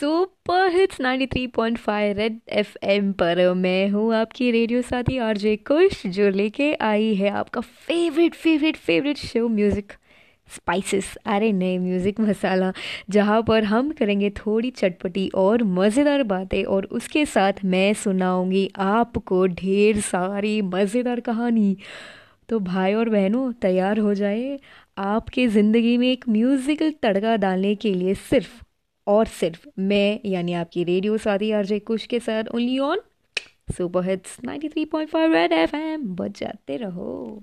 Super hits 93.5 red FM पर मैं हूँ आपकी रेडियो साथी आरजे कुश, जो लेके आई है आपका favourite favourite favourite show music spices अरे नए म्यूज़िक मसाला, जहाँ पर हम करेंगे थोड़ी चटपटी और मज़ेदार बातें, और उसके साथ मैं सुनाऊँगी आपको ढेर सारी मज़ेदार कहानी। तो भाई और बहनों, तैयार हो जाए आपके ज़िंदगी में एक म्यूज़िकल तड़का डालने के लिए सिर्फ़ और सिर्फ़ मैं, यानी आपकी रेडियो साथी आरजे कुश के साथ only on super hits 93.5 red FM बजाते रहो।